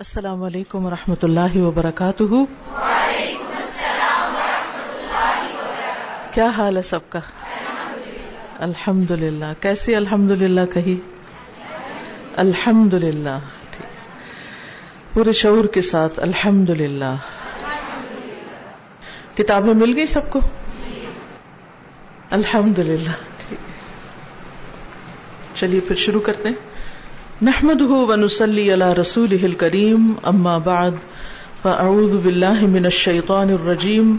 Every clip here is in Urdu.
السلام علیکم و رحمۃ اللہ وبرکاتہ۔ کیا حال ہے سب کا؟ الحمد للہ کیسی الحمد للہ کہی؟ الحمد للہ پورے شعور کے ساتھ الحمد للہ کتابیں مل گئی سب کو؟ الحمد للہ چلیے پھر شروع کرتے ہیں۔ نحمده ونسلي على رسوله الكريم، أما بعد، فأعوذ بالله من الشيطان الرجيم.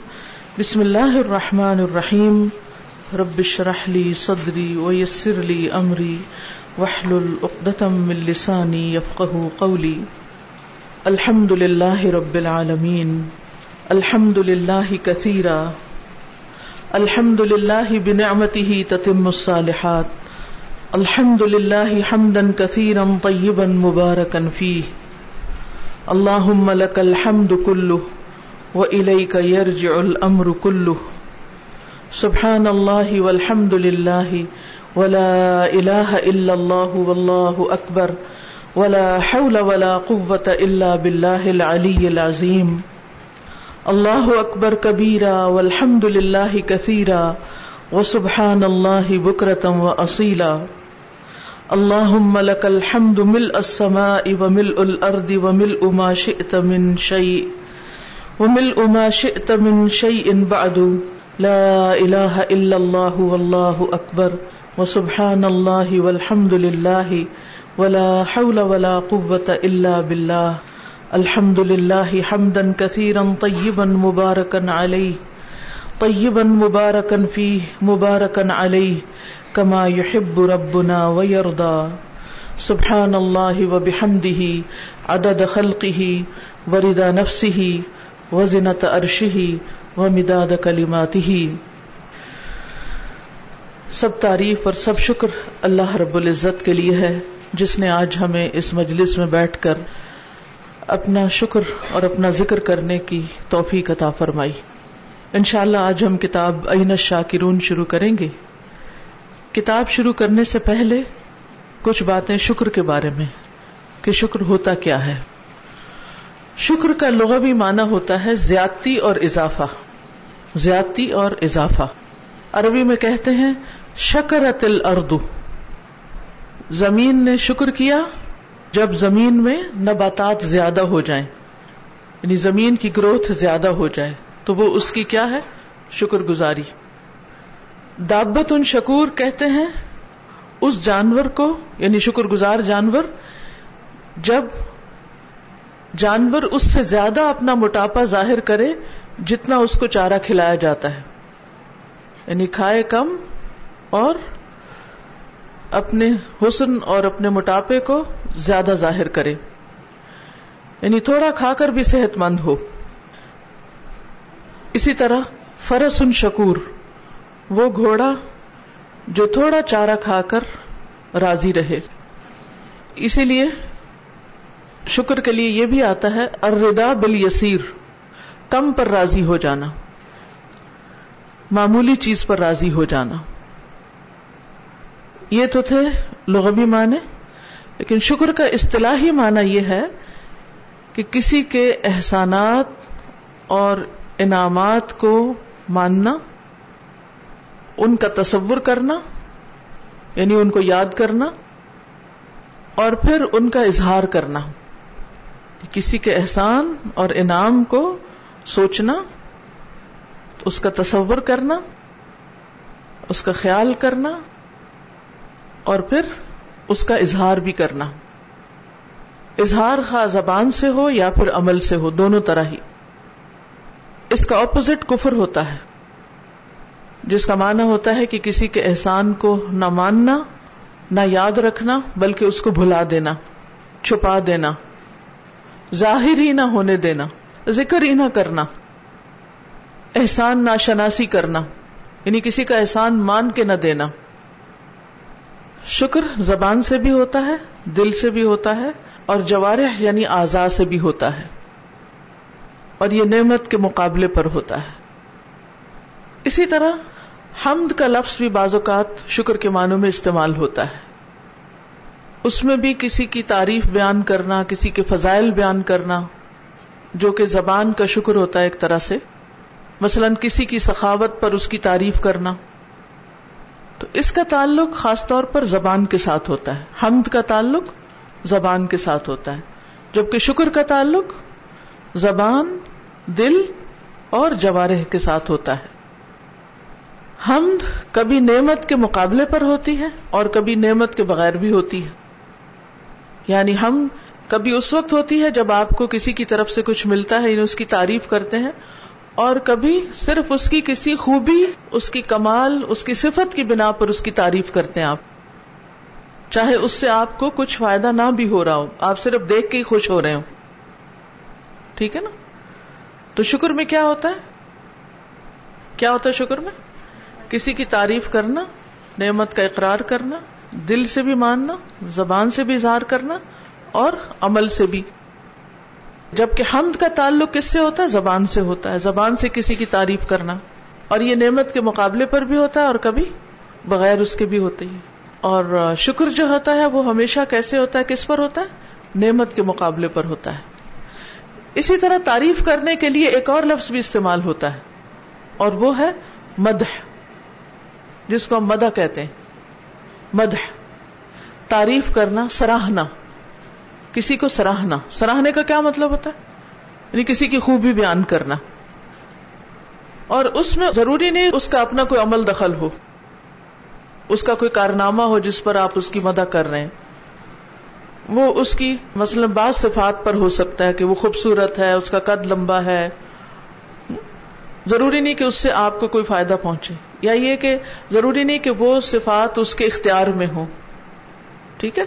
بسم الله الرحمن الرحيم. رب اشرح لي صدري ويسر لي أمري، واحلل عقدة من لساني يفقه قولي. الحمد لله رب العالمين. الحمد لله كثيرا. الحمد لله بنعمته تتم الصالحات. الحمد لله حمدا كثيرا طيبا مباركا فيه اللهم لك الحمد كله وإليك يرجع الأمر كله سبحان الله والحمد لله ولا إله إلا الله والله أكبر ولا حول ولا قوة إلا بالله العلي العظيم الله أكبر كبيرا والحمد لله كثيرا وسبحان الله بكرة وأصيلا اللهم لك الحمد ملء السماء وملء الأرض وملء ما شئت من شيء وملء ما شئت من شيء بعد. لا إله إلا الله والله أكبر وسبحان الله والحمد لله ولا حول ولا قوة إلا بالله الحمد لله حمدا كثيرا طيبا مباركا عليه طيبا مباركا فيه مباركا عليه كما يحب ربنا ويرضى. سبحان الله وبحمده، عدد خلقه، ورضا نفسه، وزنة عرشه، ومداد كلماته. سب تعریف اور سب شکر اللہ رب العزت کے لیے ہے، جس نے آج ہمیں اس مجلس میں بیٹھ کر اپنا شکر اور اپنا ذکر کرنے کی توفیق عطا فرمائی۔ انشاءاللہ آج ہم کتاب عین شاکرون شروع کریں گے۔ کتاب شروع کرنے سے پہلے کچھ باتیں شکر کے بارے میں کہ شکر ہوتا کیا ہے۔ شکر کا لغوی معنی ہوتا ہے زیادتی اور اضافہ۔ زیادتی اور اضافہ۔ عربی میں کہتے ہیں، شکرت الاردو زمین نے شکر کیا جب زمین میں نباتات زیادہ ہو جائیں۔ یعنی زمین کی گروتھ زیادہ ہو جائے۔ تو وہ اس کی کیا ہے؟ شکر گزاری دابت ان شکور کہتے ہیں اس جانور کو یعنی شکر گزار جانور، جب جانور اس سے زیادہ اپنا موٹاپا ظاہر کرے جتنا اس کو چارہ کھلایا جاتا ہے۔ یعنی کھائے کم اور اپنے حسن اور اپنے موٹاپے کو زیادہ ظاہر کرے۔ یعنی تھوڑا کھا کر بھی صحت مند ہو۔ اسی طرح فرس ان شکور۔ وہ گھوڑا جو تھوڑا چارہ کھا کر راضی رہے۔ اسی لیے شکر کے لیے یہ بھی آتا ہے اردا بل یسیر کم پر راضی ہو جانا۔ معمولی چیز پر راضی ہو جانا۔ یہ تو تھے لغبی معنی، لیکن شکر کا اصطلاحی معنی یہ ہے کہ کسی کے احسانات اور انعامات کو ماننا۔ ان کا تصور کرنا یعنی ان کو یاد کرنا، اور پھر ان کا اظہار کرنا۔ کسی کے احسان اور انعام کو سوچنا، اس کا تصور کرنا، اس کا خیال کرنا، اور پھر اس کا اظہار بھی کرنا۔ اظہار خواہ زبان سے ہو یا پھر عمل سے ہو، دونوں طرح ہی۔ اس کا اپوزٹ کفر ہوتا ہے۔ جس کا معنی ہوتا ہے کہ کسی کے احسان کو نہ ماننا، نہ یاد رکھنا، بلکہ اس کو بھلا دینا، چھپا دینا، ظاہر ہی نہ ہونے دینا، ذکر ہی نہ کرنا، احسان ناشناسی کرنا یعنی کسی کا احسان مان کے نہ دینا۔ شکر زبان سے بھی ہوتا ہے، دل سے بھی ہوتا ہے، اور جوارح یعنی آزاد سے بھی ہوتا ہے، اور یہ نعمت کے مقابلے پر ہوتا ہے۔ اسی طرح حمد کا لفظ بھی بعض اوقات شکر کے معنوں میں استعمال ہوتا ہے۔ اس میں بھی کسی کی تعریف بیان کرنا، کسی کے فضائل بیان کرنا، جو کہ زبان کا شکر ہوتا ہے ایک طرح سے۔ مثلا کسی کی سخاوت پر اس کی تعریف کرنا۔ تو اس کا تعلق خاص طور پر زبان کے ساتھ ہوتا ہے۔ حمد کا تعلق زبان کے ساتھ ہوتا ہے۔ جبکہ شکر کا تعلق زبان، دل اور جوارح کے ساتھ ہوتا ہے۔ حمد کبھی نعمت کے مقابلے پر ہوتی ہے اور کبھی نعمت کے بغیر بھی ہوتی ہے۔ یعنی ہم کبھی اس وقت ہوتی ہے جب آپ کو کسی کی طرف سے کچھ ملتا ہے یعنی اس کی تعریف کرتے ہیں، اور کبھی صرف اس کی کسی خوبی، اس کی کمال، اس کی صفت کی بنا پر اس کی تعریف کرتے ہیں آپ۔ چاہے اس سے آپ کو کچھ فائدہ نہ بھی ہو رہا ہو، آپ صرف دیکھ کے ہی خوش ہو رہے ہو ٹھیک ہے نا؟ تو شکر میں کیا ہوتا ہے؟ کیا ہوتا ہے شکر میں؟ کسی کی تعریف کرنا، نعمت کا اقرار کرنا، دل سے بھی ماننا، زبان سے بھی اظہار کرنا، اور عمل سے بھی۔ جبکہ حمد کا تعلق کس سے ہوتا ہے؟ زبان سے ہوتا ہے۔ زبان سے کسی کی تعریف کرنا۔ اور یہ نعمت کے مقابلے پر بھی ہوتا ہے اور کبھی بغیر اس کے بھی ہوتے ہی اور شکر جو ہوتا ہے، وہ ہمیشہ کیسے ہوتا ہے؟ کس پر ہوتا ہے؟ نعمت کے مقابلے پر ہوتا ہے۔ اسی طرح تعریف کرنے کے لیے ایک اور لفظ بھی استعمال ہوتا ہے اور وہ ہے مدح۔ جس کو ہم مدح کہتے ہیں۔ مدح، تعریف کرنا، سراہنا۔ کسی کو سراہنا۔ سراہنے کا کیا مطلب ہوتا ہے؟ یعنی کسی کی خوبی بیان کرنا۔ اور اس میں ضروری نہیں اس کا اپنا کوئی عمل دخل ہو۔ اس کا کوئی کارنامہ ہو جس پر آپ اس کی مدد کر رہے ہیں۔ وہ اس کی مثلا بعض صفات پر ہو سکتا ہے کہ وہ خوبصورت ہے، اس کا قد لمبا ہے۔ ضروری نہیں کہ اس سے آپ کو کوئی فائدہ پہنچے یا یہ کہ ضروری نہیں کہ وہ صفات اس کے اختیار میں ہو ٹھیک ہے؟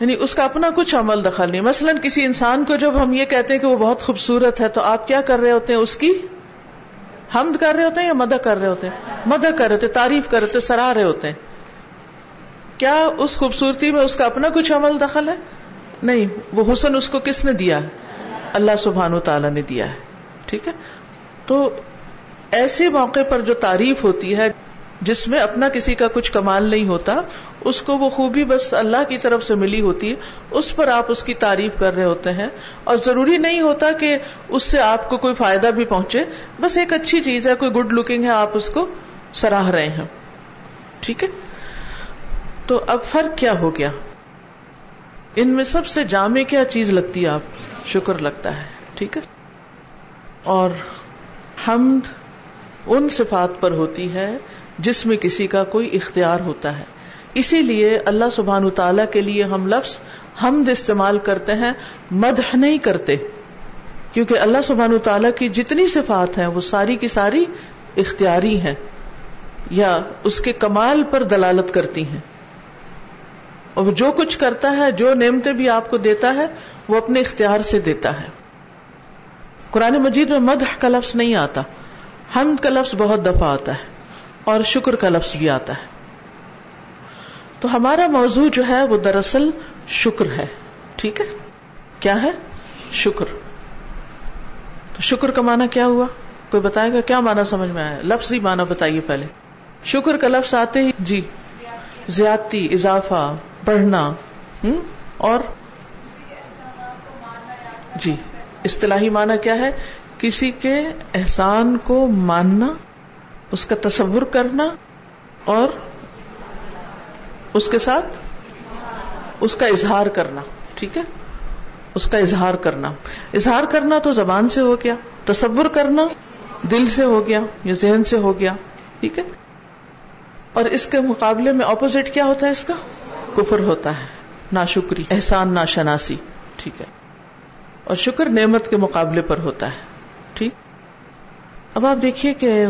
یعنی اس کا اپنا کچھ عمل دخل نہیں۔ مثلاً کسی انسان کو جب ہم یہ کہتے ہیں کہ وہ بہت خوبصورت ہے تو آپ کیا کر رہے ہوتے ہیں؟ اس کی حمد کر رہے ہوتے ہیں یا مدد کر رہے ہوتے ہیں؟ مدد کر رہے ہوتے تعریف کر رہے ہوتے سراہ رہے ہوتے ہیں۔ کیا اس خوبصورتی میں اس کا اپنا کچھ عمل دخل ہے؟ نہیں، وہ حسن اس کو کس نے دیا ہے؟ اللہ سبحان و تعالیٰ نے دیا ہے۔ ٹھیک ہے؟ تو ایسے موقع پر جو تعریف ہوتی ہے، جس میں اپنا کسی کا کچھ کمال نہیں ہوتا، اس کو وہ خوبی بس اللہ کی طرف سے ملی ہوتی ہے، اس پر آپ اس کی تعریف کر رہے ہوتے ہیں۔ اور ضروری نہیں ہوتا کہ اس سے آپ کو کوئی فائدہ بھی پہنچے، بس ایک اچھی چیز ہے، کوئی گڈ لکنگ ہے، آپ اس کو سراہ رہے ہیں۔ ٹھیک ہے؟ تو اب فرق کیا ہو گیا؟ ان میں سب سے جامع کیا چیز لگتی ہے آپ؟ شکر لگتا ہے۔ ٹھیک ہے؟ اور حمد ان صفات پر ہوتی ہے جس میں کسی کا کوئی اختیار ہوتا ہے۔ اسی لیے اللہ سبحان تعالی کے لیے ہم لفظ حمد استعمال کرتے ہیں، مدح نہیں کرتے۔ کیونکہ اللہ سبحان تعالیٰ کی جتنی صفات ہیں، وہ ساری کی ساری اختیاری ہیں یا اس کے کمال پر دلالت کرتی ہیں۔ اور جو کچھ کرتا ہے، جو نعمتیں بھی آپ کو دیتا ہے، وہ اپنے اختیار سے دیتا ہے۔ قرآن مجید میں مدح کا لفظ نہیں آتا۔ حمد کا لفظ بہت دفعہ آتا ہے اور شکر کا لفظ بھی آتا ہے۔ تو ہمارا موضوع جو ہے وہ دراصل شکر ہے۔ ٹھیک ہے؟ کیا ہے؟ شکر۔ تو شکر کا معنی کیا ہوا؟ کوئی بتائے گا؟ کیا معنی سمجھ میں آیا؟ لفظ ہی معنی بتائیے پہلے۔ شکر کا لفظ آتے ہی جی۔ زیادتی، اضافہ، بڑھنا۔ ہوں اور؟ جی۔ اصطلاحی معنی کیا ہے؟ کسی کے احسان کو ماننا، اس کا تصور کرنا اور اس کے ساتھ اس کا اظہار کرنا، ٹھیک ہے؟ اس کا اظہار کرنا۔ اظہار کرنا تو زبان سے ہو گیا، تصور کرنا دل سے ہو گیا یا ذہن سے ہو گیا، ٹھیک ہے؟ اور اس کے مقابلے میں اپوزٹ کیا ہوتا ہے اس کا؟ کفر ہوتا ہے نا شکری احسان نا شناسی ٹھیک ہے؟ اور شکر نعمت کے مقابلے پر ہوتا ہے۔ ٹھیک؟ اب آپ دیکھیے کہ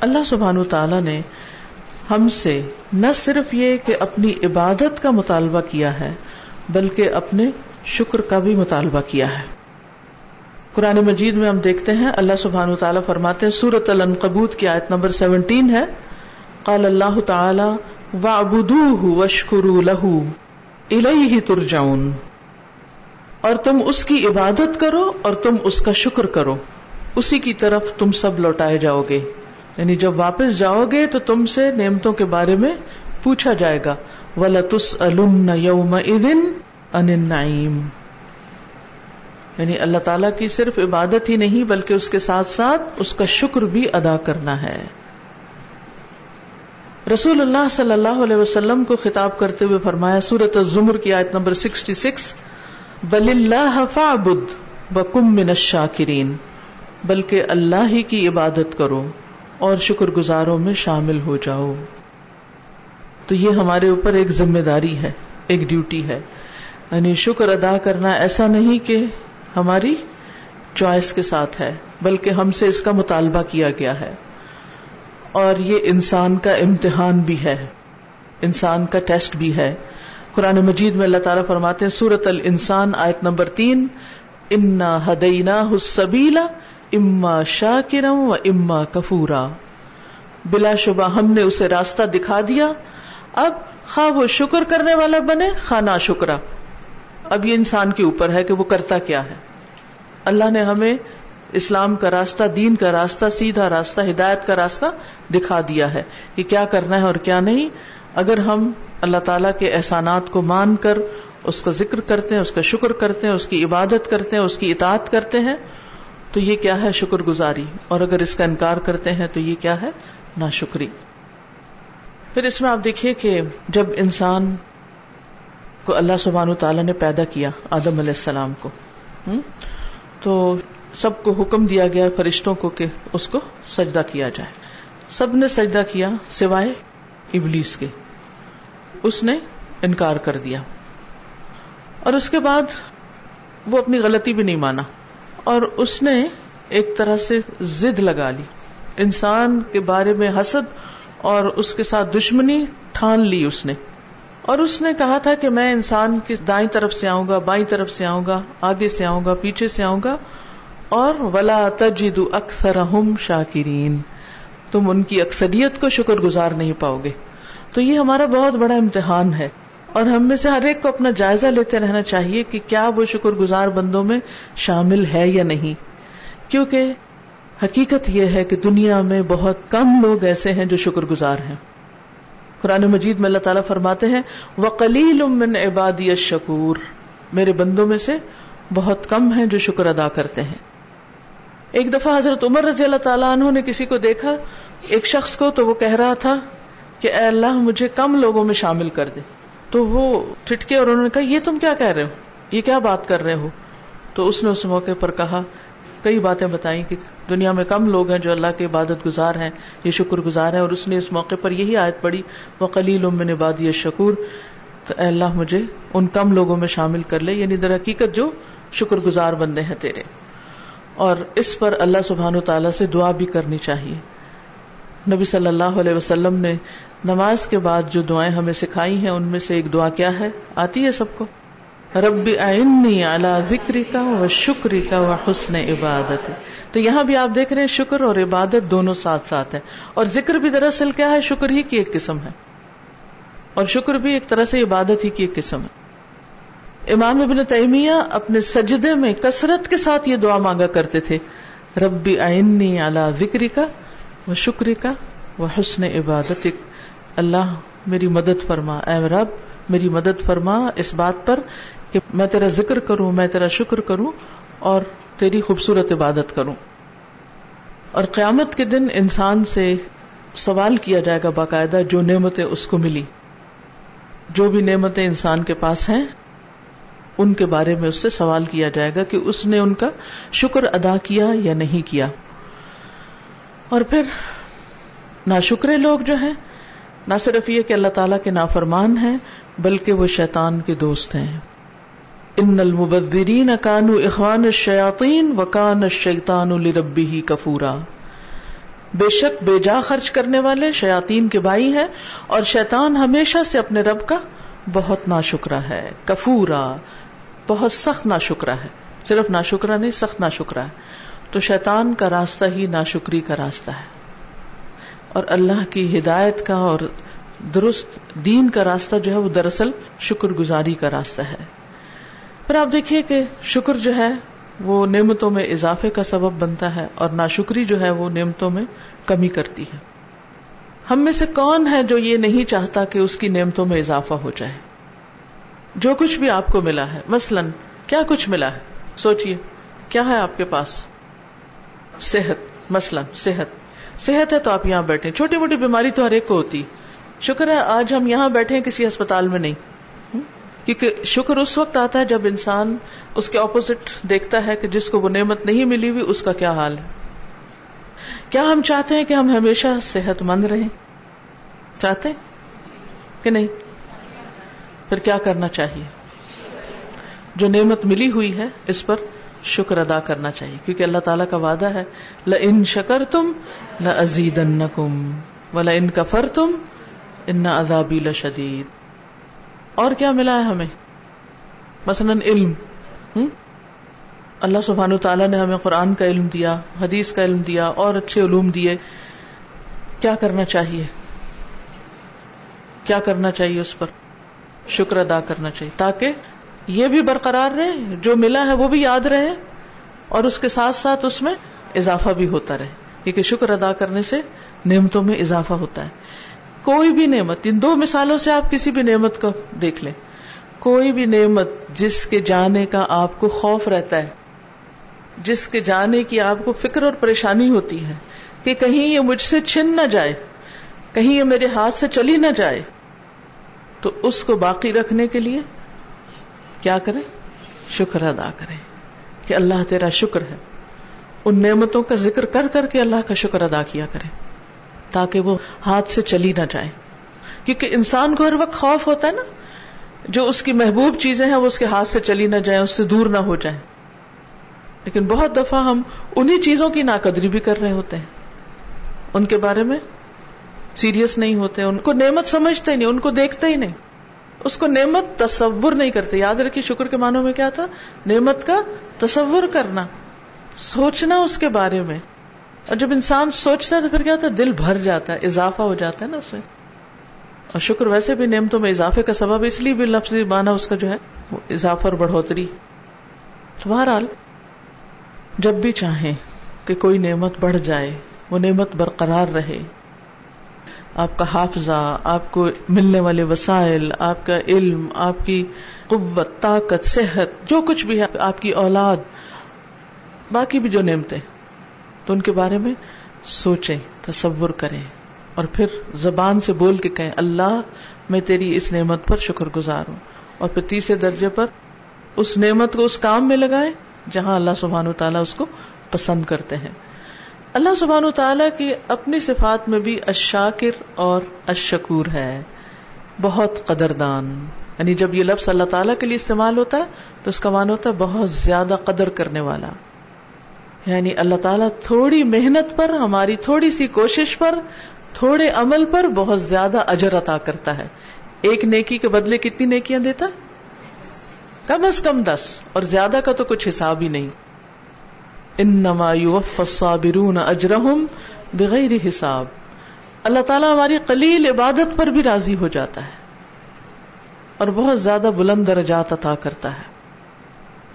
اللہ سبحان تعالی نے ہم سے نہ صرف یہ کہ اپنی عبادت کا مطالبہ کیا ہے، بلکہ اپنے شکر کا بھی مطالبہ کیا ہے۔ قرآن مجید میں ہم دیکھتے ہیں، اللہ سبحان تعالیٰ فرماتے ہیں سورت القبوت کی آیت نمبر سیونٹین ہے۔ قال اللہ تعالی وشکرو لہو الیہ ترجعون۔ اور تم اس کی عبادت کرو اور تم اس کا شکر کرو۔ اسی کی طرف تم سب لوٹائے جاؤ گے۔ یعنی جب واپس جاؤ گے تو تم سے نعمتوں کے بارے میں پوچھا جائے گا۔ ولتس یوم النعیم یعنی اللہ تعالیٰ کی صرف عبادت ہی نہیں بلکہ اس کے ساتھ ساتھ اس کا شکر بھی ادا کرنا ہے۔ رسول اللہ صلی اللہ علیہ وسلم کو خطاب کرتے ہوئے فرمایا سورت الزمر کی آیت نمبر سکسٹی سکس بل اللہ فعبد وکم من الشاکرین بلکہ اللہ ہی کی عبادت کرو اور شکر گزاروں میں شامل ہو جاؤ۔ تو یہ ہمارے اوپر ایک ذمہ داری ہے، ایک ڈیوٹی ہے۔ یعنی شکر ادا کرنا ایسا نہیں کہ ہماری چوائس کے ساتھ ہے، بلکہ ہم سے اس کا مطالبہ کیا گیا ہے۔ اور یہ انسان کا امتحان بھی ہے، انسان کا ٹیسٹ بھی ہے۔ قرآن مجید میں اللہ تعالیٰ فرماتے ہیں سورت ال انسان آیت نمبر تین، انا ہدینا حسبیلا اما شاکرم و اما کفورا۔ بلا شبہ ہم نے اسے راستہ دکھا دیا۔ اب خواہ وہ شکر کرنے والا بنے، خواہ نا شکرا اب یہ انسان کے اوپر ہے کہ وہ کرتا کیا ہے۔ اللہ نے ہمیں اسلام کا راستہ، دین کا راستہ، سیدھا راستہ، ہدایت کا راستہ دکھا دیا ہے کہ کیا کرنا ہے اور کیا نہیں۔ اگر ہم اللہ تعالیٰ کے احسانات کو مان کر اس کا ذکر کرتے ہیں، اس کا شکر کرتے ہیں، اس کی عبادت کرتے ہیں، اس کی اطاعت کرتے ہیں، تو یہ کیا ہے شکر گزاری؟ اور اگر اس کا انکار کرتے ہیں تو یہ کیا ہے؟ نا شکری پھر اس میں آپ دیکھیے کہ جب انسان کو اللہ سبحان تعالیٰ نے پیدا کیا آدم علیہ السلام کو تو سب کو حکم دیا گیا فرشتوں کو کہ اس کو سجدہ کیا جائے۔ سب نے سجدہ کیا سوائے ابلیس کے۔ اس نے انکار کر دیا۔ اور اس کے بعد وہ اپنی غلطی بھی نہیں مانا۔ اور اس نے ایک طرح سے زد لگا لی۔ انسان کے بارے میں حسد اور اس کے ساتھ دشمنی ٹھان لی اس نے۔ اور اس نے کہا تھا کہ میں انسان کی دائیں طرف سے آؤں گا، بائیں طرف سے آؤں گا، آگے سے آؤں گا، پیچھے سے آؤں گا۔ اور ولا تجد اکثر شاکرین تم ان کی اکثریت کو شکر گزار نہیں پاؤ گے۔ تو یہ ہمارا بہت بڑا امتحان ہے اور ہم میں سے ہر ایک کو اپنا جائزہ لیتے رہنا چاہیے کہ کیا وہ شکر گزار بندوں میں شامل ہے یا نہیں۔ کیونکہ حقیقت یہ ہے کہ دنیا میں بہت کم لوگ ایسے ہیں جو شکر گزار ہیں۔ قرآن مجید میں اللہ تعالیٰ فرماتے ہیں وہ کلیل من عبادی شکور میرے بندوں میں سے بہت کم ہیں جو شکر ادا کرتے ہیں۔ ایک دفعہ حضرت عمر رضی اللہ تعالیٰ عنہ نے کسی کو دیکھا، ایک شخص کو تو وہ کہہ رہا تھا کہ اے اللہ مجھے کم لوگوں میں شامل کر دے۔ تو وہ ٹھٹکے اور انہوں نے کہا، یہ تم کیا کہہ رہے ہو؟ یہ کیا بات کر رہے ہو؟ تو اس نے اس موقع پر کہا، کئی باتیں بتائی کہ دنیا میں کم لوگ ہیں جو اللہ کے عبادت گزار ہیں، یہ شکر گزار ہیں، اور اس نے اس موقع پر یہی آیت پڑی وہ کلیل امن عبادی شکور تو اے اللہ مجھے ان کم لوگوں میں شامل کر لے یعنی در حقیقت جو شکر گزار بندے ہیں تیرے۔ اور اس پر اللہ سبحان تعالیٰ سے دعا بھی کرنی چاہیے۔ نبی صلی اللہ علیہ وسلم نے نماز کے بعد جو دعائیں ہمیں سکھائی ہیں، ان میں سے ایک دعا کیا ہے؟ آتی ہے سب کو؟ رب آئنی اعلی ذکری کا و شکری کا و حسن عبادت تو یہاں بھی آپ دیکھ رہے ہیں، شکر اور عبادت دونوں ساتھ ساتھ ہے اور ذکر بھی دراصل کیا ہے؟ شکر ہی کی ایک قسم ہے۔ اور شکر بھی ایک طرح سے عبادت ہی کی ایک قسم ہے۔ امام ابن تیمیہ اپنے سجدے میں کثرت کے ساتھ یہ دعا مانگا کرتے تھے۔ ربی آئنی اعلی ذکری کا و شکری کا وہ حسن عبادت اللہ میری مدد فرما۔ اے رب، میری مدد فرما اس بات پر کہ میں تیرا ذکر کروں، میں تیرا شکر کروں اور تیری خوبصورت عبادت کروں۔ اور قیامت کے دن انسان سے سوال کیا جائے گا باقاعدہ جو نعمتیں اس کو ملی۔ جو بھی نعمتیں انسان کے پاس ہیں، ان کے بارے میں اس سے سوال کیا جائے گا کہ اس نے ان کا شکر ادا کیا یا نہیں کیا۔ اور پھر نہ شکرے لوگ جو ہیں نہ صرف یہ کہ اللہ تعالیٰ کے نافرمان ہیں، بلکہ وہ شیطان کے دوست ہیں۔ ان المبذرین کانو اخوان الشیاطین وکان الشیطان لربه کفورا۔ بے شک بے جا خرچ کرنے والے شیاطین کے بھائی ہیں، اور شیطان ہمیشہ سے اپنے رب کا بہت ناشکرا ہے۔ کفورا، بہت سخت ناشکرا ہے۔ صرف ناشکرا نہیں، سخت ناشکرا ہے۔ تو شیطان کا راستہ ہی ناشکری کا راستہ ہے۔ اور اللہ کی ہدایت کا اور درست دین کا راستہ جو ہے وہ دراصل شکر گزاری کا راستہ ہے۔ پھر آپ دیکھیے کہ شکر جو ہے وہ نعمتوں میں اضافے کا سبب بنتا ہے اور ناشکری جو ہے وہ نعمتوں میں کمی کرتی ہے۔ ہم میں سے کون ہے جو یہ نہیں چاہتا کہ اس کی نعمتوں میں اضافہ ہو جائے؟ جو کچھ بھی آپ کو ملا ہے، مثلاً کیا کچھ ملا ہے؟ سوچئے، کیا ہے آپ کے پاس؟ صحت، مثلاً صحت۔ صحت ہے تو آپ یہاں بیٹھے چھوٹی موٹی بیماری تو ہر ایک کو ہوتی۔ شکر ہے، آج ہم یہاں بیٹھے ہیں کسی اسپتال میں نہیں۔ کیونکہ شکر اس وقت آتا ہے جب انسان اس کے اپوزٹ دیکھتا ہے کہ جس کو وہ نعمت نہیں ملی ہوئی، اس کا کیا حال ہے۔ کیا ہم چاہتے ہیں کہ ہم ہمیشہ صحت مند رہیں؟ چاہتے ہیں کہ نہیں؟ پھر کیا کرنا چاہیے؟ جو نعمت ملی ہوئی ہے، اس پر شکر ادا کرنا چاہیے۔ کیونکہ اللہ تعالیٰ کا وعدہ ہے ل ان شکر تم نہ ازید و ان کفر تم ان عذابی لشدید۔ اور کیا ملا ہے ہمیں؟ مثلاً علم اللہ سبحان تعالیٰ نے ہمیں قرآن کا علم دیا، حدیث کا علم دیا، اور اچھے علوم دیے۔ کیا کرنا چاہیے؟ کیا کرنا چاہیے اس پر؟ شکر ادا کرنا چاہیے۔ تاکہ یہ بھی برقرار رہے، جو ملا ہے وہ بھی یاد رہے، اور اس کے ساتھ ساتھ اس میں اضافہ بھی ہوتا رہے۔ کیونکہ شکر ادا کرنے سے نعمتوں میں اضافہ ہوتا ہے۔ کوئی بھی نعمت، ان دو مثالوں سے آپ کسی بھی نعمت کو دیکھ لیں۔ کوئی بھی نعمت جس کے جانے کا آپ کو خوف رہتا ہے، جس کے جانے کی آپ کو فکر اور پریشانی ہوتی ہے کہ کہیں یہ مجھ سے چھن نہ جائے، کہیں یہ میرے ہاتھ سے چلی نہ جائے، تو اس کو باقی رکھنے کے لیے کیا کریں؟ شکر ادا کریں کہ اللہ تیرا شکر ہے۔ ان نعمتوں کا ذکر کر کر کے اللہ کا شکر ادا کیا کریں تاکہ وہ ہاتھ سے چلی نہ جائے کیونکہ انسان کو ہر وقت خوف ہوتا ہے نا جو اس کی محبوب چیزیں ہیں وہ اس کے ہاتھ سے چلی نہ جائیں اس سے دور نہ ہو جائیں لیکن بہت دفعہ ہم انہی چیزوں کی ناقدری بھی کر رہے ہوتے ہیں ان کے بارے میں سیریس نہیں ہوتے ان کو نعمت سمجھتے ہی نہیں، ان کو دیکھتے ہی نہیں۔ اس کو نعمت تصور نہیں کرتے۔ یاد رکھیے شکر کے معنوں میں کیا تھا؟ نعمت کا تصور کرنا۔ سوچنا اس کے بارے میں۔ اور جب انسان سوچتا ہے تو پھر کیا ہوتا ہے؟ دل بھر جاتا ہے، اضافہ ہو جاتا ہے نا اسے اور شکر ویسے بھی نعمتوں میں اضافے کا سبب اس لیے بھی لفظ مانا اس کا جو ہے، وہ اضافہ اور بڑھوتری۔ تو بہرحال، جب بھی چاہیں کہ کوئی نعمت بڑھ جائے، وہ نعمت برقرار رہے۔ آپ کا حافظہ، آپ کو ملنے والے وسائل، آپ کا علم، آپ کی قوت، طاقت، صحت، جو کچھ بھی ہے، آپ کی اولاد باقی بھی جو نعمتیں تو ان کے بارے میں سوچیں، تصور کریں اور پھر زبان سے بول کے کہیں، اللہ، میں تیری اس نعمت پر شکر گزار ہوں۔ اور پھر تیسرے درجے پر اس نعمت کو اس کام میں لگائے جہاں اللہ سبحان و تعالیٰ اس کو پسند کرتے ہیں۔ اللہ سبحان و تعالیٰ کی اپنی صفات میں بھی اشاکر اور اشکور ہے۔ بہت قدردان۔ یعنی جب یہ لفظ اللہ تعالیٰ کے لیے استعمال ہوتا ہے تو اس کا مان ہوتا ہے بہت زیادہ قدر کرنے والا۔ یعنی اللہ تعالیٰ تھوڑی محنت پر، ہماری تھوڑی سی کوشش پر، تھوڑے عمل پر بہت زیادہ اجر عطا کرتا ہے۔ ایک نیکی کے بدلے کتنی نیکیاں دیتا؟ کم از کم دس، اور زیادہ کا تو کچھ حساب ہی نہیں۔ انما الصابرون اجرہم بغیر حساب۔ اللہ تعالیٰ ہماری قلیل عبادت پر بھی راضی ہو جاتا ہے، اور بہت زیادہ بلند درجات عطا کرتا ہے۔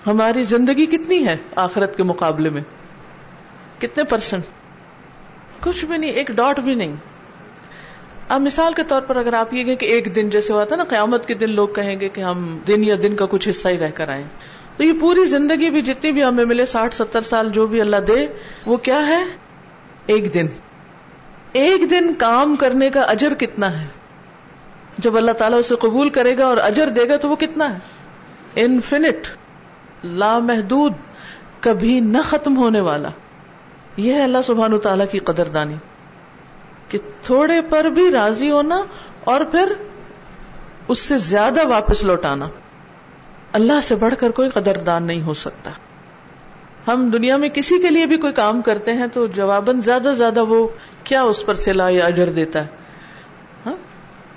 ہماری زندگی کتنی ہے آخرت کے مقابلے میں؟ کتنے پرسنٹ کچھ بھی نہیں، ایک ڈاٹ بھی نہیں۔ اب مثال کے طور پر اگر آپ یہ کہ ایک دن جیسے ہوا تھا نا، قیامت کے دن لوگ کہیں گے کہ ہم دن یا دن کا کچھ حصہ ہی رہ کر آئے۔ تو یہ پوری زندگی بھی جتنی بھی ہمیں ملے، ساٹھ، ستر سال جو بھی اللہ دے، وہ کیا ہے؟ ایک دن۔ ایک دن کام کرنے کا اجر کتنا ہے؟ جب اللہ تعالیٰ اسے قبول کرے گا اور اجر دے گا تو وہ کتنا ہے؟ انفینٹ، لامحدود، کبھی نہ ختم ہونے والا۔ یہ ہے اللہ سبحان تعالیٰ کی قدر دانی کہ تھوڑے پر بھی راضی ہونا اور پھر اس سے زیادہ واپس لوٹانا۔ اللہ سے بڑھ کر کوئی قدردان نہیں ہو سکتا۔ ہم دنیا میں کسی کے لیے بھی کوئی کام کرتے ہیں تو جواباً زیادہ زیادہ وہ کیا اس پر سلا یا اجر دیتا ہے؟ ہاں؟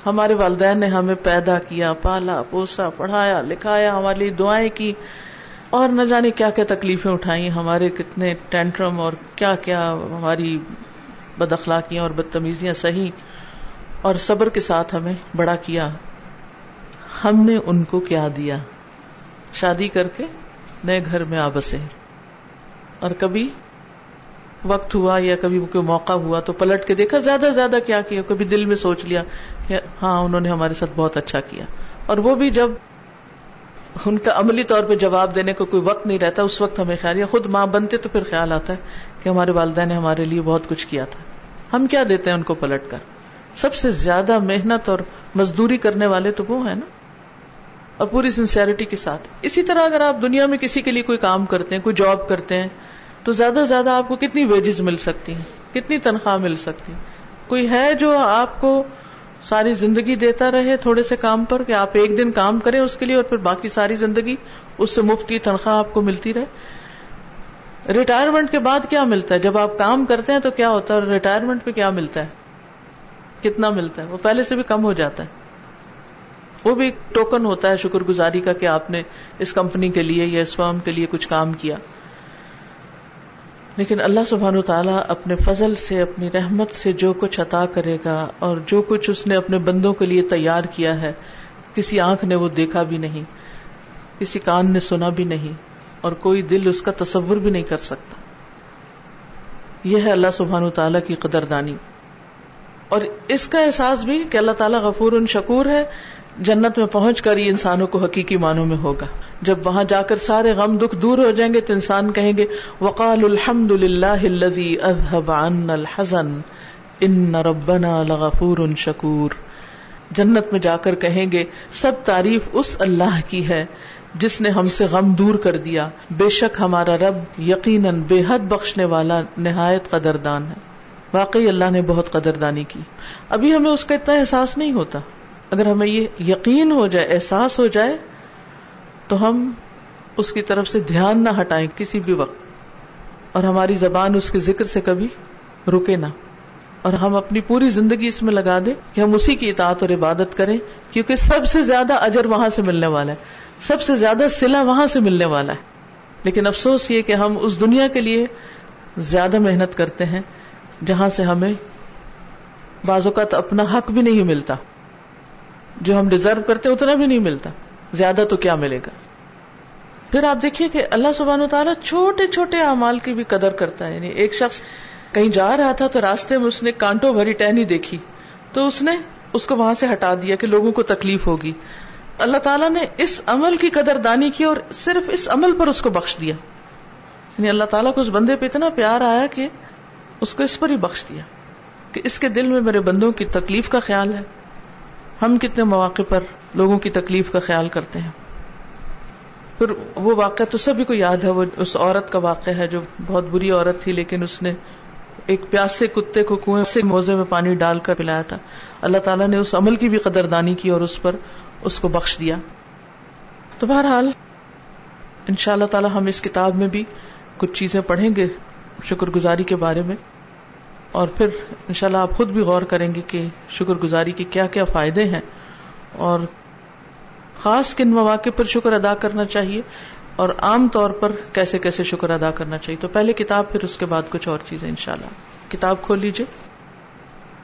ہمارے والدین نے ہمیں پیدا کیا، پالا، پوسا، پڑھایا، لکھایا، ہمارے لیے دعائیں کی۔ اور نہ جانے کیا کیا تکلیفیں اٹھائی ہمارے کتنے ٹینٹرم اور کیا کیا ہماری بد اخلاقیاں اور بدتمیزیاں سہی اور صبر کے ساتھ ہمیں بڑا کیا۔ ہم نے ان کو کیا دیا؟ شادی کر کے نئے گھر میں آ بسے۔ اور کبھی وقت ہوا یا کبھی کوئی موقع ہوا تو پلٹ کے دیکھا، زیادہ سے زیادہ کیا کیا، کبھی دل میں سوچ لیا کہ ہاں انہوں نے ہمارے ساتھ بہت اچھا کیا۔ اور وہ بھی جب ان کا عملی طور پہ جواب دینے کو کوئی وقت نہیں رہتا، اس وقت ہمیں خیال، یا خود ماں بنتے تو پھر خیال آتا ہے کہ ہمارے والدین نے ہمارے لیے بہت کچھ کیا تھا۔ ہم کیا دیتے ہیں ان کو پلٹ کر؟ سب سے زیادہ محنت اور مزدوری کرنے والے تو وہ ہے نا۔ اور پوری سنسیئرٹی کے ساتھ۔ اسی طرح اگر آپ دنیا میں کسی کے لیے کوئی کام کرتے ہیں، کوئی جاب کرتے ہیں، تو زیادہ سے زیادہ آپ کو کتنی ویجز مل سکتی ہیں، کتنی تنخواہ مل سکتی کوئی ہے جو آپ کو ساری زندگی دیتا رہے تھوڑے سے کام پر کہ آپ ایک دن کام کریں اس کے لیے اور پھر باقی ساری زندگی اس سے مفت کی تنخواہ آپ کو ملتی رہے۔ ریٹائرمنٹ کے بعد کیا ملتا ہے؟ جب آپ کام کرتے ہیں تو کیا ہوتا ہے؟ اور ریٹائرمنٹ پہ کیا ملتا ہے؟ کتنا ملتا ہے؟ وہ پہلے سے بھی کم ہو جاتا ہے۔ وہ بھی ایک ٹوکن ہوتا ہے شکر گزاری کا کہ آپ نے اس کمپنی کے لیے یا اس فارم کے لیے کچھ کام کیا۔ لیکن اللہ سبحان و تعالیٰ اپنے فضل سے، اپنی رحمت سے جو کچھ عطا کرے گا اور جو کچھ اس نے اپنے بندوں کے لیے تیار کیا ہے، کسی آنکھ نے وہ دیکھا بھی نہیں، کسی کان نے سنا بھی نہیں اور کوئی دل اس کا تصور بھی نہیں کر سکتا۔ یہ ہے اللہ سبحان و تعالیٰ کی قدردانی۔ اور اس کا احساس بھی کہ اللہ تعالیٰ غفور ان شکور ہے۔ جنت میں پہنچ کر یہ انسانوں کو حقیقی معنوں میں ہوگا۔ جب وہاں جا کر سارے غم دکھ دور ہو جائیں گے تو انسان کہیں گے وقال الحمد للہ الحزن ان ربنا لغفور شکور جنت میں جا کر کہیں گے، سب تعریف اس اللہ کی ہے جس نے ہم سے غم دور کر دیا۔ بے شک ہمارا رب یقیناً بے حد بخشنے والا نہایت قدردان ہے۔ واقعی اللہ نے بہت قدردانی کی۔ ابھی ہمیں اس کا اتنا احساس نہیں ہوتا۔ اگر ہمیں یہ یقین ہو جائے، احساس ہو جائے، تو ہم اس کی طرف سے دھیان نہ ہٹائیں کسی بھی وقت۔ اور ہماری زبان اس کے ذکر سے کبھی رکے نہ۔ اور ہم اپنی پوری زندگی اس میں لگا دیں کہ ہم اسی کی اطاعت اور عبادت کریں، کیونکہ سب سے زیادہ اجر وہاں سے ملنے والا ہے۔ سب سے زیادہ سلا وہاں سے ملنے والا ہے۔ لیکن افسوس یہ کہ ہم اس دنیا کے لیے زیادہ محنت کرتے ہیں، جہاں سے ہمیں بعض اوقات اپنا حق بھی نہیں ملتا۔ جو ہم ڈیزرو کرتے ہیں اتنا بھی نہیں ملتا۔ زیادہ تو کیا ملے گا؟ پھر آپ دیکھیے کہ اللہ سبحانہ تعالیٰ چھوٹے چھوٹے اعمال کی بھی قدر کرتا ہے۔ یعنی ایک شخص کہیں جا رہا تھا تو راستے میں اس نے کانٹوں بھری ٹہنی دیکھی۔ تو اس نے اس کو وہاں سے ہٹا دیا کہ لوگوں کو تکلیف ہوگی۔ اللہ تعالیٰ نے اس عمل کی قدر دانی کی اور صرف اس عمل پر اس کو بخش دیا۔ یعنی اللہ تعالیٰ کو اس بندے پہ اتنا پیار آیا کہ اس کو اس پر ہی بخش دیا کہ اس کے دل میں میرے بندوں کی تکلیف کا خیال ہے۔ ہم کتنے مواقع پر لوگوں کی تکلیف کا خیال کرتے ہیں۔ پھر وہ واقعہ تو سبھی کو یاد ہے، وہ اس عورت کا واقعہ ہے جو بہت بری عورت تھی، لیکن اس نے ایک پیاسے کتے کو کنویں سے موزے میں پانی ڈال کر پلایا تھا۔ اللہ تعالیٰ نے اس عمل کی بھی قدردانی کی اور اس پر اس کو بخش دیا۔ تو بہرحال ان شاء اللہ تعالیٰ ہم اس کتاب میں بھی کچھ چیزیں پڑھیں گے شکر گزاری کے بارے میں۔ اور پھر انشاءاللہ آپ خود بھی غور کریں گے کہ شکر گزاری کے کیا کیا فائدے ہیں اور خاص کن مواقع پر شکر ادا کرنا چاہیے اور عام طور پر کیسے کیسے شکر ادا کرنا چاہیے تو پہلے کتاب پھر اس کے بعد کچھ اور چیزیں انشاءاللہ کتاب کھول لیجیے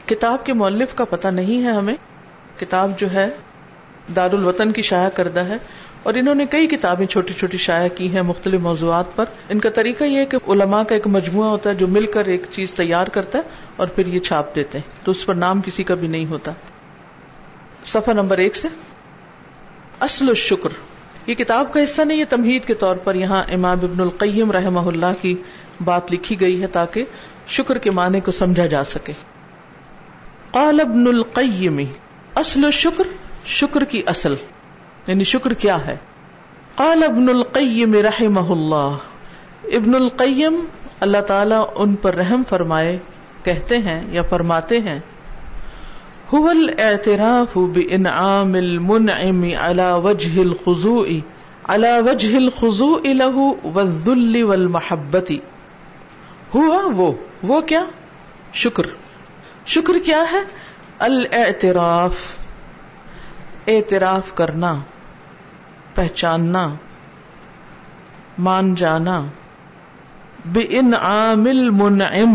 کتاب کے مولف کا پتہ نہیں ہے ہمیں کتاب جو ہے دار الوطن کی شائع کردہ ہے اور انہوں نے کئی کتابیں چھوٹی چھوٹی شائع کی ہیں مختلف موضوعات پر۔ ان کا طریقہ یہ ہے کہ علماء کا ایک مجموعہ ہوتا ہے جو مل کر ایک چیز تیار کرتا ہے اور پھر یہ چھاپ دیتے ہیں۔ تو اس پر نام کسی کا بھی نہیں ہوتا۔ صفحہ نمبر ایک سے۔ اصل الشکر۔ یہ کتاب کا حصہ نہیں، یہ تمہید کے طور پر یہاں امام ابن القیم رحمہ اللہ کی بات لکھی گئی ہے تاکہ شکر کے معنی کو سمجھا جا سکے۔ قال ابن القیم، اصل الشکر، شکر کی اصل۔ یعنی شکر کیا ہے؟ قال ابن القیم رحمہ اللہ۔ ابن القیم اللہ تعالی ان پر رحم فرمائے، کہتے ہیں یا فرماتے ہیں، هو الاعتراف بانعام المنعم على وجه الخضوع على وجه الخضوع له والذل والمحبة ہوا وہ وہ کیا؟ شکر۔ شکر کیا ہے؟ الاعتراف، اعتراف کرنا۔ پہچاننا، مان جانا بے ان عامل منعم،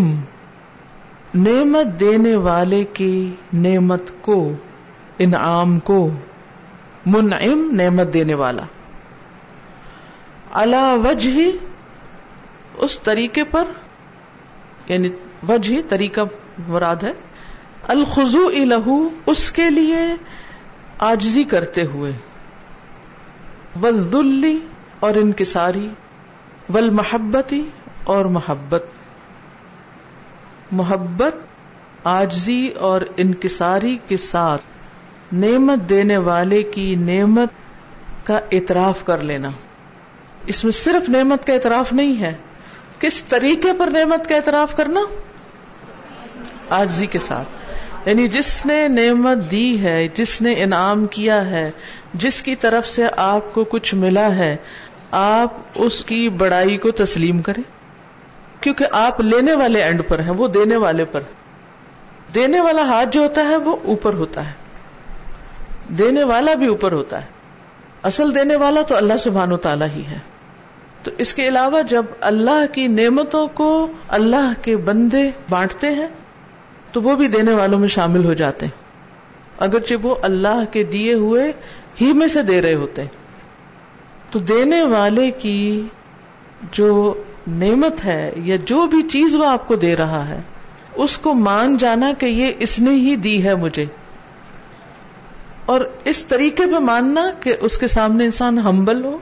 نعمت دینے والے کی نعمت کو، انعام کو، منعم نعمت دینے والا. اللہ وجہ اس طریقے پر یعنی وجہ، طریقہ مراد ہے الخضو لہو اس کے لیے آجزی کرتے ہوئے. ولدلی اور انکساری ول محبتی اور محبت۔ محبت آجزی اور انکساری کے ساتھ نعمت دینے والے کی نعمت کا اعتراف کر لینا۔ اس میں صرف نعمت کا اعتراف نہیں ہے۔ کس طریقے پر نعمت کا اعتراف کرنا؟ آجزی کے ساتھ۔ یعنی جس نے نعمت دی ہے، جس نے انعام کیا ہے جس کی طرف سے آپ کو کچھ ملا ہے، آپ اس کی بڑائی کو تسلیم کریں۔ کیونکہ آپ لینے والے اینڈ پر ہیں، وہ دینے والے پر۔ دینے والا ہاتھ جو ہوتا ہے، وہ اوپر ہوتا ہے۔ دینے والا بھی اوپر ہوتا ہے۔ اصل دینے والا تو اللہ سبحان و تعالی ہی ہے۔ تو اس کے علاوہ جب اللہ کی نعمتوں کو اللہ کے بندے بانٹتے ہیں، تو وہ بھی دینے والوں میں شامل ہو جاتے ہیں۔ اگرچہ وہ اللہ کے دیے ہوئے ہی میں سے دے رہے ہوتے ہیں۔ تو دینے والے کی جو نعمت ہے یا جو بھی چیز وہ آپ کو دے رہا ہے، اس کو مان جانا کہ یہ اس نے ہی دی ہے مجھے۔ اور اس طریقے پہ ماننا کہ اس کے سامنے انسان ہمبل ہو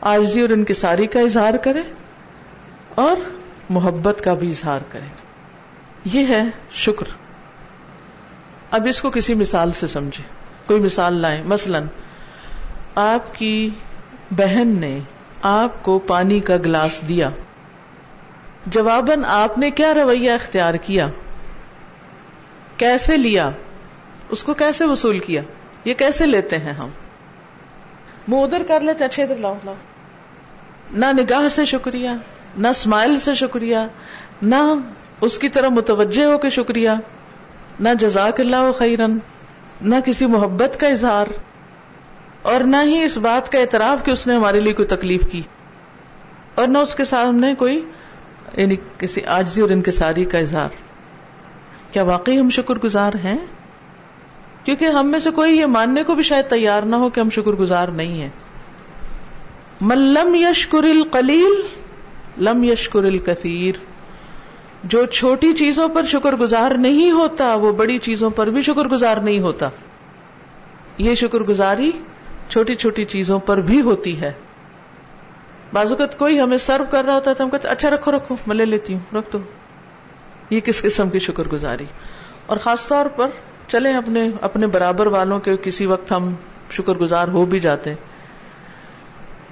آرزی اور انکساری کا اظہار کرے، اور محبت کا بھی اظہار کرے۔ یہ ہے شکر۔ اب اس کو کسی مثال سے سمجھے کوئی مثال لائیں۔ مثلا، آپ کی بہن نے آپ کو پانی کا گلاس دیا۔ جواباً، آپ نے کیا رویہ اختیار کیا؟ کیسے لیا؟ اس کو کیسے وصول کیا؟ یہ کیسے لیتے ہیں ہم؟ منہ ادھر کر لیتے اچھے ادھر لاؤ لاؤ۔ نہ نگاہ سے شکریہ، نہ اسمائل سے شکریہ، نہ اس کی طرح متوجہ ہو کے شکریہ، نہ جزاک اللہ خیرن نہ کسی محبت کا اظہار اور نہ ہی اس بات کا اعتراف کہ اس نے ہمارے لیے کوئی تکلیف کی اور نہ اس کے سامنے کوئی یعنی کسی آجزی اور انکساری کا اظہار۔ کیا واقعی ہم شکر گزار ہیں؟ کیونکہ ہم میں سے کوئی یہ ماننے کو بھی شاید تیار نہ ہو کہ ہم شکر گزار نہیں ہیں۔ ملم یشکر القلیل لم یشکر الکثیر۔ جو چھوٹی چیزوں پر شکر گزار نہیں ہوتا، وہ بڑی چیزوں پر بھی شکر گزار نہیں ہوتا۔ یہ شکر گزاری چھوٹی چھوٹی چیزوں پر بھی ہوتی ہے۔ بعض اوقات کوئی ہمیں سرو کر رہا ہوتا ہے تو ہم کہتے اچھا رکھو رکھو، میں لے لیتی ہوں، رکھ دو۔ یہ کس قسم کی شکر گزاری اور خاص طور پر چلے اپنے اپنے برابر والوں کے، کسی وقت ہم شکر گزار ہو بھی جاتے ہیں۔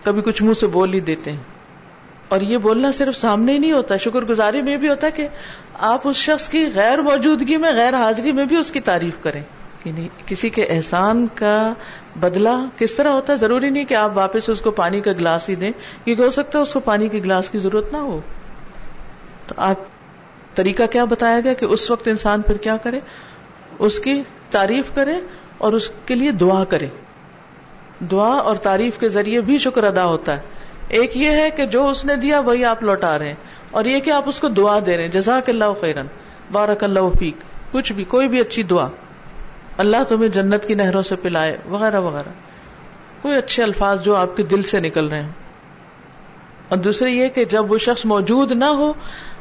کبھی کچھ منہ سے بول ہی دیتے ہیں۔ اور یہ بولنا صرف سامنے ہی نہیں ہوتا، شکر گزاری میں بھی ہوتا ہے کہ آپ اس شخص کی غیر موجودگی میں، غیر حاضری میں بھی اس کی تعریف کریں۔ یعنی کسی کے احسان کا بدلا کس طرح ہوتا ہے؟ ضروری نہیں کہ آپ واپس اس کو پانی کا گلاس ہی دیں، کیونکہ ہو سکتا ہے اس کو پانی کے گلاس کی ضرورت نہ ہو۔ تو آپ، طریقہ کیا بتایا گیا کہ اس وقت انسان پھر کیا کرے؟ اس کی تعریف کرے اور اس کے لیے دعا کرے۔ دعا اور تعریف کے ذریعے بھی شکر ادا ہوتا ہے۔ ایک یہ ہے کہ جو اس نے دیا وہی آپ لوٹا رہے ہیں۔ اور یہ کہ آپ اس کو دعا دے رہے ہیں۔ جزاک اللہ خیرن۔ بارک اللہ فیق کچھ بھی، کوئی بھی اچھی دعا۔ اللہ تمہیں جنت کی نہروں سے پلائے، وغیرہ وغیرہ۔ کوئی اچھے الفاظ جو آپ کے دل سے نکل رہے ہیں اور دوسرے یہ کہ جب وہ شخص موجود نہ ہو،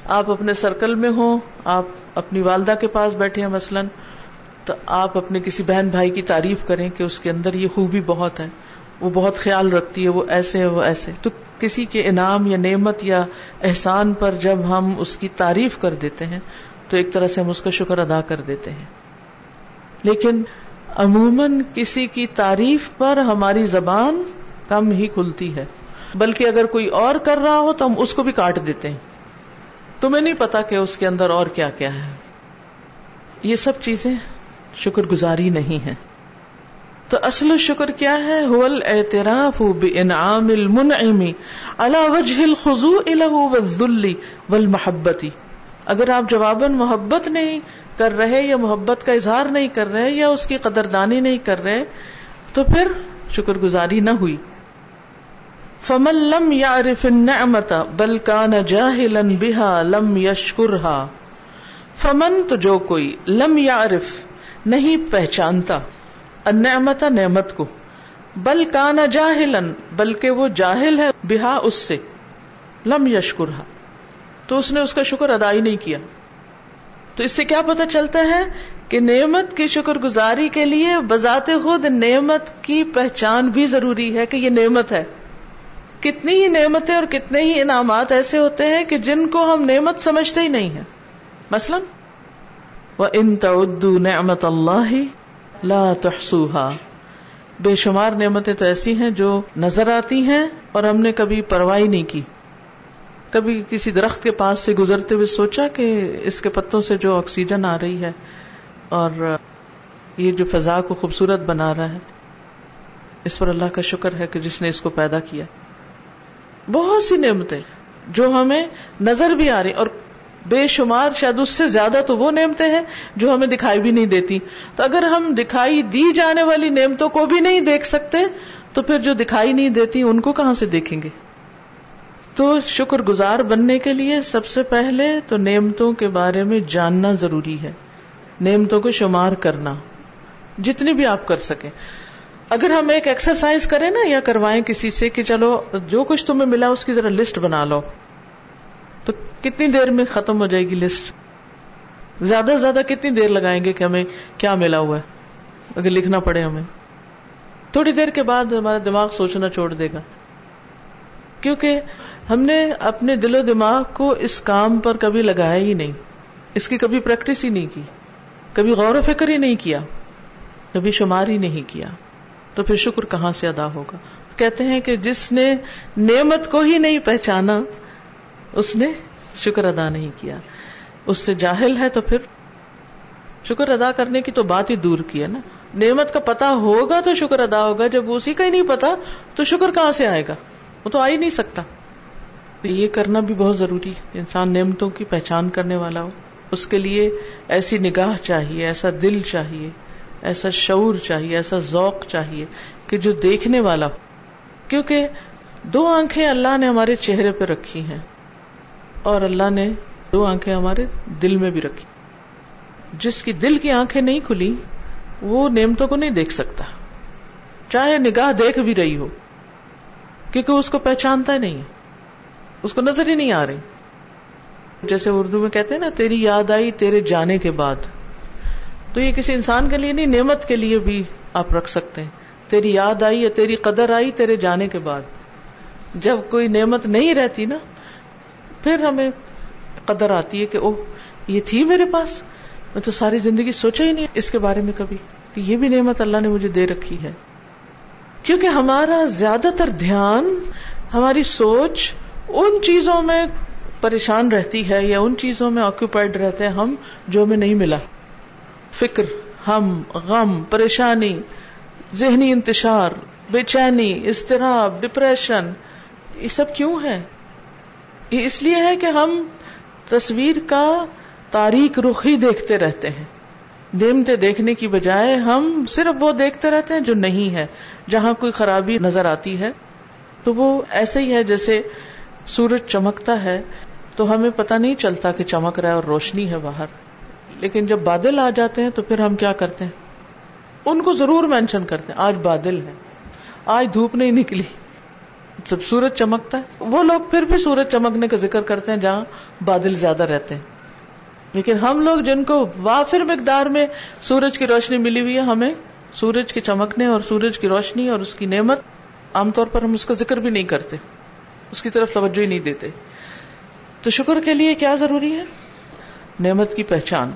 آپ اپنے سرکل میں ہوں، آپ اپنی والدہ کے پاس بیٹھے ہیں مثلاً، تو آپ اپنے کسی بہن بھائی کی تعریف کریں کہ اس کے اندر یہ خوبی بہت ہے۔ وہ بہت خیال رکھتی ہے، وہ ایسے ہے، وہ ایسے تو کسی کے انعام یا نعمت یا احسان پر جب ہم اس کی تعریف کر دیتے ہیں، تو ایک طرح سے ہم اس کا شکر ادا کر دیتے ہیں۔ لیکن عموماً کسی کی تعریف پر ہماری زبان کم ہی کھلتی ہے۔ بلکہ اگر کوئی اور کر رہا ہو تو ہم اس کو بھی کاٹ دیتے ہیں۔ تمہیں نہیں پتا کہ اس کے اندر اور کیا کیا ہے۔ یہ سب چیزیں شکر گزاری نہیں ہے تو اصل شکر کیا ہے؟ حول اعتراف بانعام المنعم على وجه الخضوع له والذل والمحبتی اگر آپ جواباً محبت نہیں کر رہے یا محبت کا اظہار نہیں کر رہے یا اس کی قدردانی نہیں کر رہے، تو پھر شکر گزاری نہ ہوئی۔ فمن لم يعرف النعمت بل كان جاهلا بها لم يشكرها۔ فمن تو جو کوئی لم يعرف نہیں پہچانتا۔ النعمت نعمت کو۔ بل کانا جاہلن بلکہ وہ جاہل ہے بہا اس سے۔ لم یشکرها تو اس نے اس کا شکر ادا ہی نہیں کیا۔ تو اس سے کیا پتا چلتا ہے کہ نعمت کی شکر گزاری کے لیے بذات خود نعمت کی پہچان بھی ضروری ہے کہ یہ نعمت ہے۔ کتنی ہی نعمتیں اور کتنے ہی انعامات ایسے ہوتے ہیں کہ جن کو ہم نعمت سمجھتے ہی نہیں ہیں۔ مثلا وہ ان تعدو نعمت اللہ لا تحسوها بے شمار نعمتیں تو ایسی ہیں جو نظر آتی ہیں اور ہم نے کبھی پرواہ نہیں کی۔ کبھی کسی درخت کے پاس سے گزرتے ہوئے سوچا کہ اس کے پتوں سے جو آکسیجن آ رہی ہے اور یہ جو فضا کو خوبصورت بنا رہا ہے، اس پر اللہ کا شکر ہے کہ جس نے اس کو پیدا کیا۔ بہت سی نعمتیں جو ہمیں نظر بھی آ رہی اور بے شمار شاید اس سے زیادہ تو وہ نعمتیں ہیں جو ہمیں دکھائی بھی نہیں دیتی۔ تو اگر ہم دکھائی دی جانے والی نعمتوں کو بھی نہیں دیکھ سکتے، تو پھر جو دکھائی نہیں دیتی، ان کو کہاں سے دیکھیں گے؟ تو شکر گزار بننے کے لیے سب سے پہلے تو نعمتوں کے بارے میں جاننا ضروری ہے۔ نعمتوں کو شمار کرنا، جتنی بھی آپ کر سکیں۔ اگر ہم ایک ایکسرسائز کریں نا یا کروائیں کسی سے کہ چلو جو کچھ تمہیں ملا اس کی ذرا لسٹ بنا لو۔ کتنی دیر میں ختم ہو جائے گی لسٹ زیادہ سے زیادہ کتنی دیر لگائیں گے کہ ہمیں کیا ملا ہوا ہے؟ اگر لکھنا پڑے ہمیں۔ تھوڑی دیر کے بعد ہمارا دماغ سوچنا چھوڑ دے گا۔ کیونکہ ہم نے اپنے دل و دماغ کو اس کام پر کبھی لگایا ہی نہیں۔ اس کی کبھی پریکٹس ہی نہیں کی۔ کبھی غور و فکر ہی نہیں کیا۔ کبھی شمار ہی نہیں کیا۔ تو پھر شکر کہاں سے ادا ہوگا؟ کہتے ہیں کہ جس نے نعمت کو ہی نہیں پہچانا، اس نے شکر ادا نہیں کیا۔ اس سے جاہل ہے تو پھر شکر ادا کرنے کی تو بات ہی دور کی ہے نا۔ نعمت کا پتا ہوگا تو شکر ادا ہوگا، جب اسی کا ہی نہیں پتا تو شکر کہاں سے آئے گا؟ وہ تو آ ہی نہیں سکتا۔ یہ کرنا بھی بہت ضروری ہے۔ انسان نعمتوں کی پہچان کرنے والا ہو۔ اس کے لیے ایسی نگاہ چاہیے، ایسا دل چاہیے، ایسا شعور چاہیے، ایسا ذوق چاہیے کہ جو دیکھنے والا ہو۔ کیونکہ دو آنکھیں اللہ نے ہمارے چہرے پہ رکھی ہیں۔ اور اللہ نے دو آنکھیں ہمارے دل میں بھی رکھی۔ جس کی دل کی آنکھیں نہیں کھلی، وہ نعمتوں کو نہیں دیکھ سکتا۔ چاہے نگاہ دیکھ بھی رہی ہو، کیونکہ اس کو پہچانتا ہی نہیں اس کو نظر ہی نہیں آ رہی۔ جیسے اردو میں کہتے ہیں نا، تیری یاد آئی تیرے جانے کے بعد۔ تو یہ کسی انسان کے لیے نہیں، نعمت کے لیے بھی آپ رکھ سکتے ہیں۔ تیری یاد آئی یا تیری قدر آئی تیرے جانے کے بعد۔ جب کوئی نعمت نہیں رہتی نا پھر ہمیں قدر آتی ہے کہ او یہ تھی میرے پاس۔ میں تو ساری زندگی سوچا ہی نہیں اس کے بارے میں کبھی کہ یہ بھی نعمت اللہ نے مجھے دے رکھی ہے۔ کیونکہ ہمارا زیادہ تر دھیان، ہماری سوچ ان چیزوں میں پریشان رہتی ہے یا ان چیزوں میں آکوپائڈ رہتے ہیں، ہم جو ہمیں نہیں ملا۔ فکر، ہم، غم، پریشانی، ذہنی انتشار، بے چینی استراب ڈپریشن یہ سب کیوں ہے یہ اس لیے ہے کہ ہم تصویر کا تاریخ رخ ہی دیکھتے رہتے ہیں۔ دیمتے دیکھنے کی بجائے ہم صرف وہ دیکھتے رہتے ہیں جو نہیں ہے۔ جہاں کوئی خرابی نظر آتی ہے، تو وہ ایسے ہی ہے جیسے سورج چمکتا ہے، تو ہمیں پتہ نہیں چلتا کہ چمک رہا ہے اور روشنی ہے باہر۔ لیکن جب بادل آ جاتے ہیں، تو پھر ہم کیا کرتے ہیں؟ ان کو ضرور مینشن کرتے ہیں، آج بادل ہے، آج دھوپ نہیں نکلی۔ جب سورج چمکتا ہے، وہ لوگ پھر بھی سورج چمکنے کا ذکر کرتے ہیں جہاں بادل زیادہ رہتے ہیں۔ لیکن ہم لوگ جن کو وافر مقدار میں سورج کی روشنی ملی ہوئی ہے، ہمیں سورج کے چمکنے اور سورج کی روشنی اور اس کی نعمت عام طور پر ہم اس کا ذکر بھی نہیں کرتے، اس کی طرف توجہ ہی نہیں دیتے۔ تو شکر کے لیے کیا ضروری ہے؟ نعمت کی پہچان۔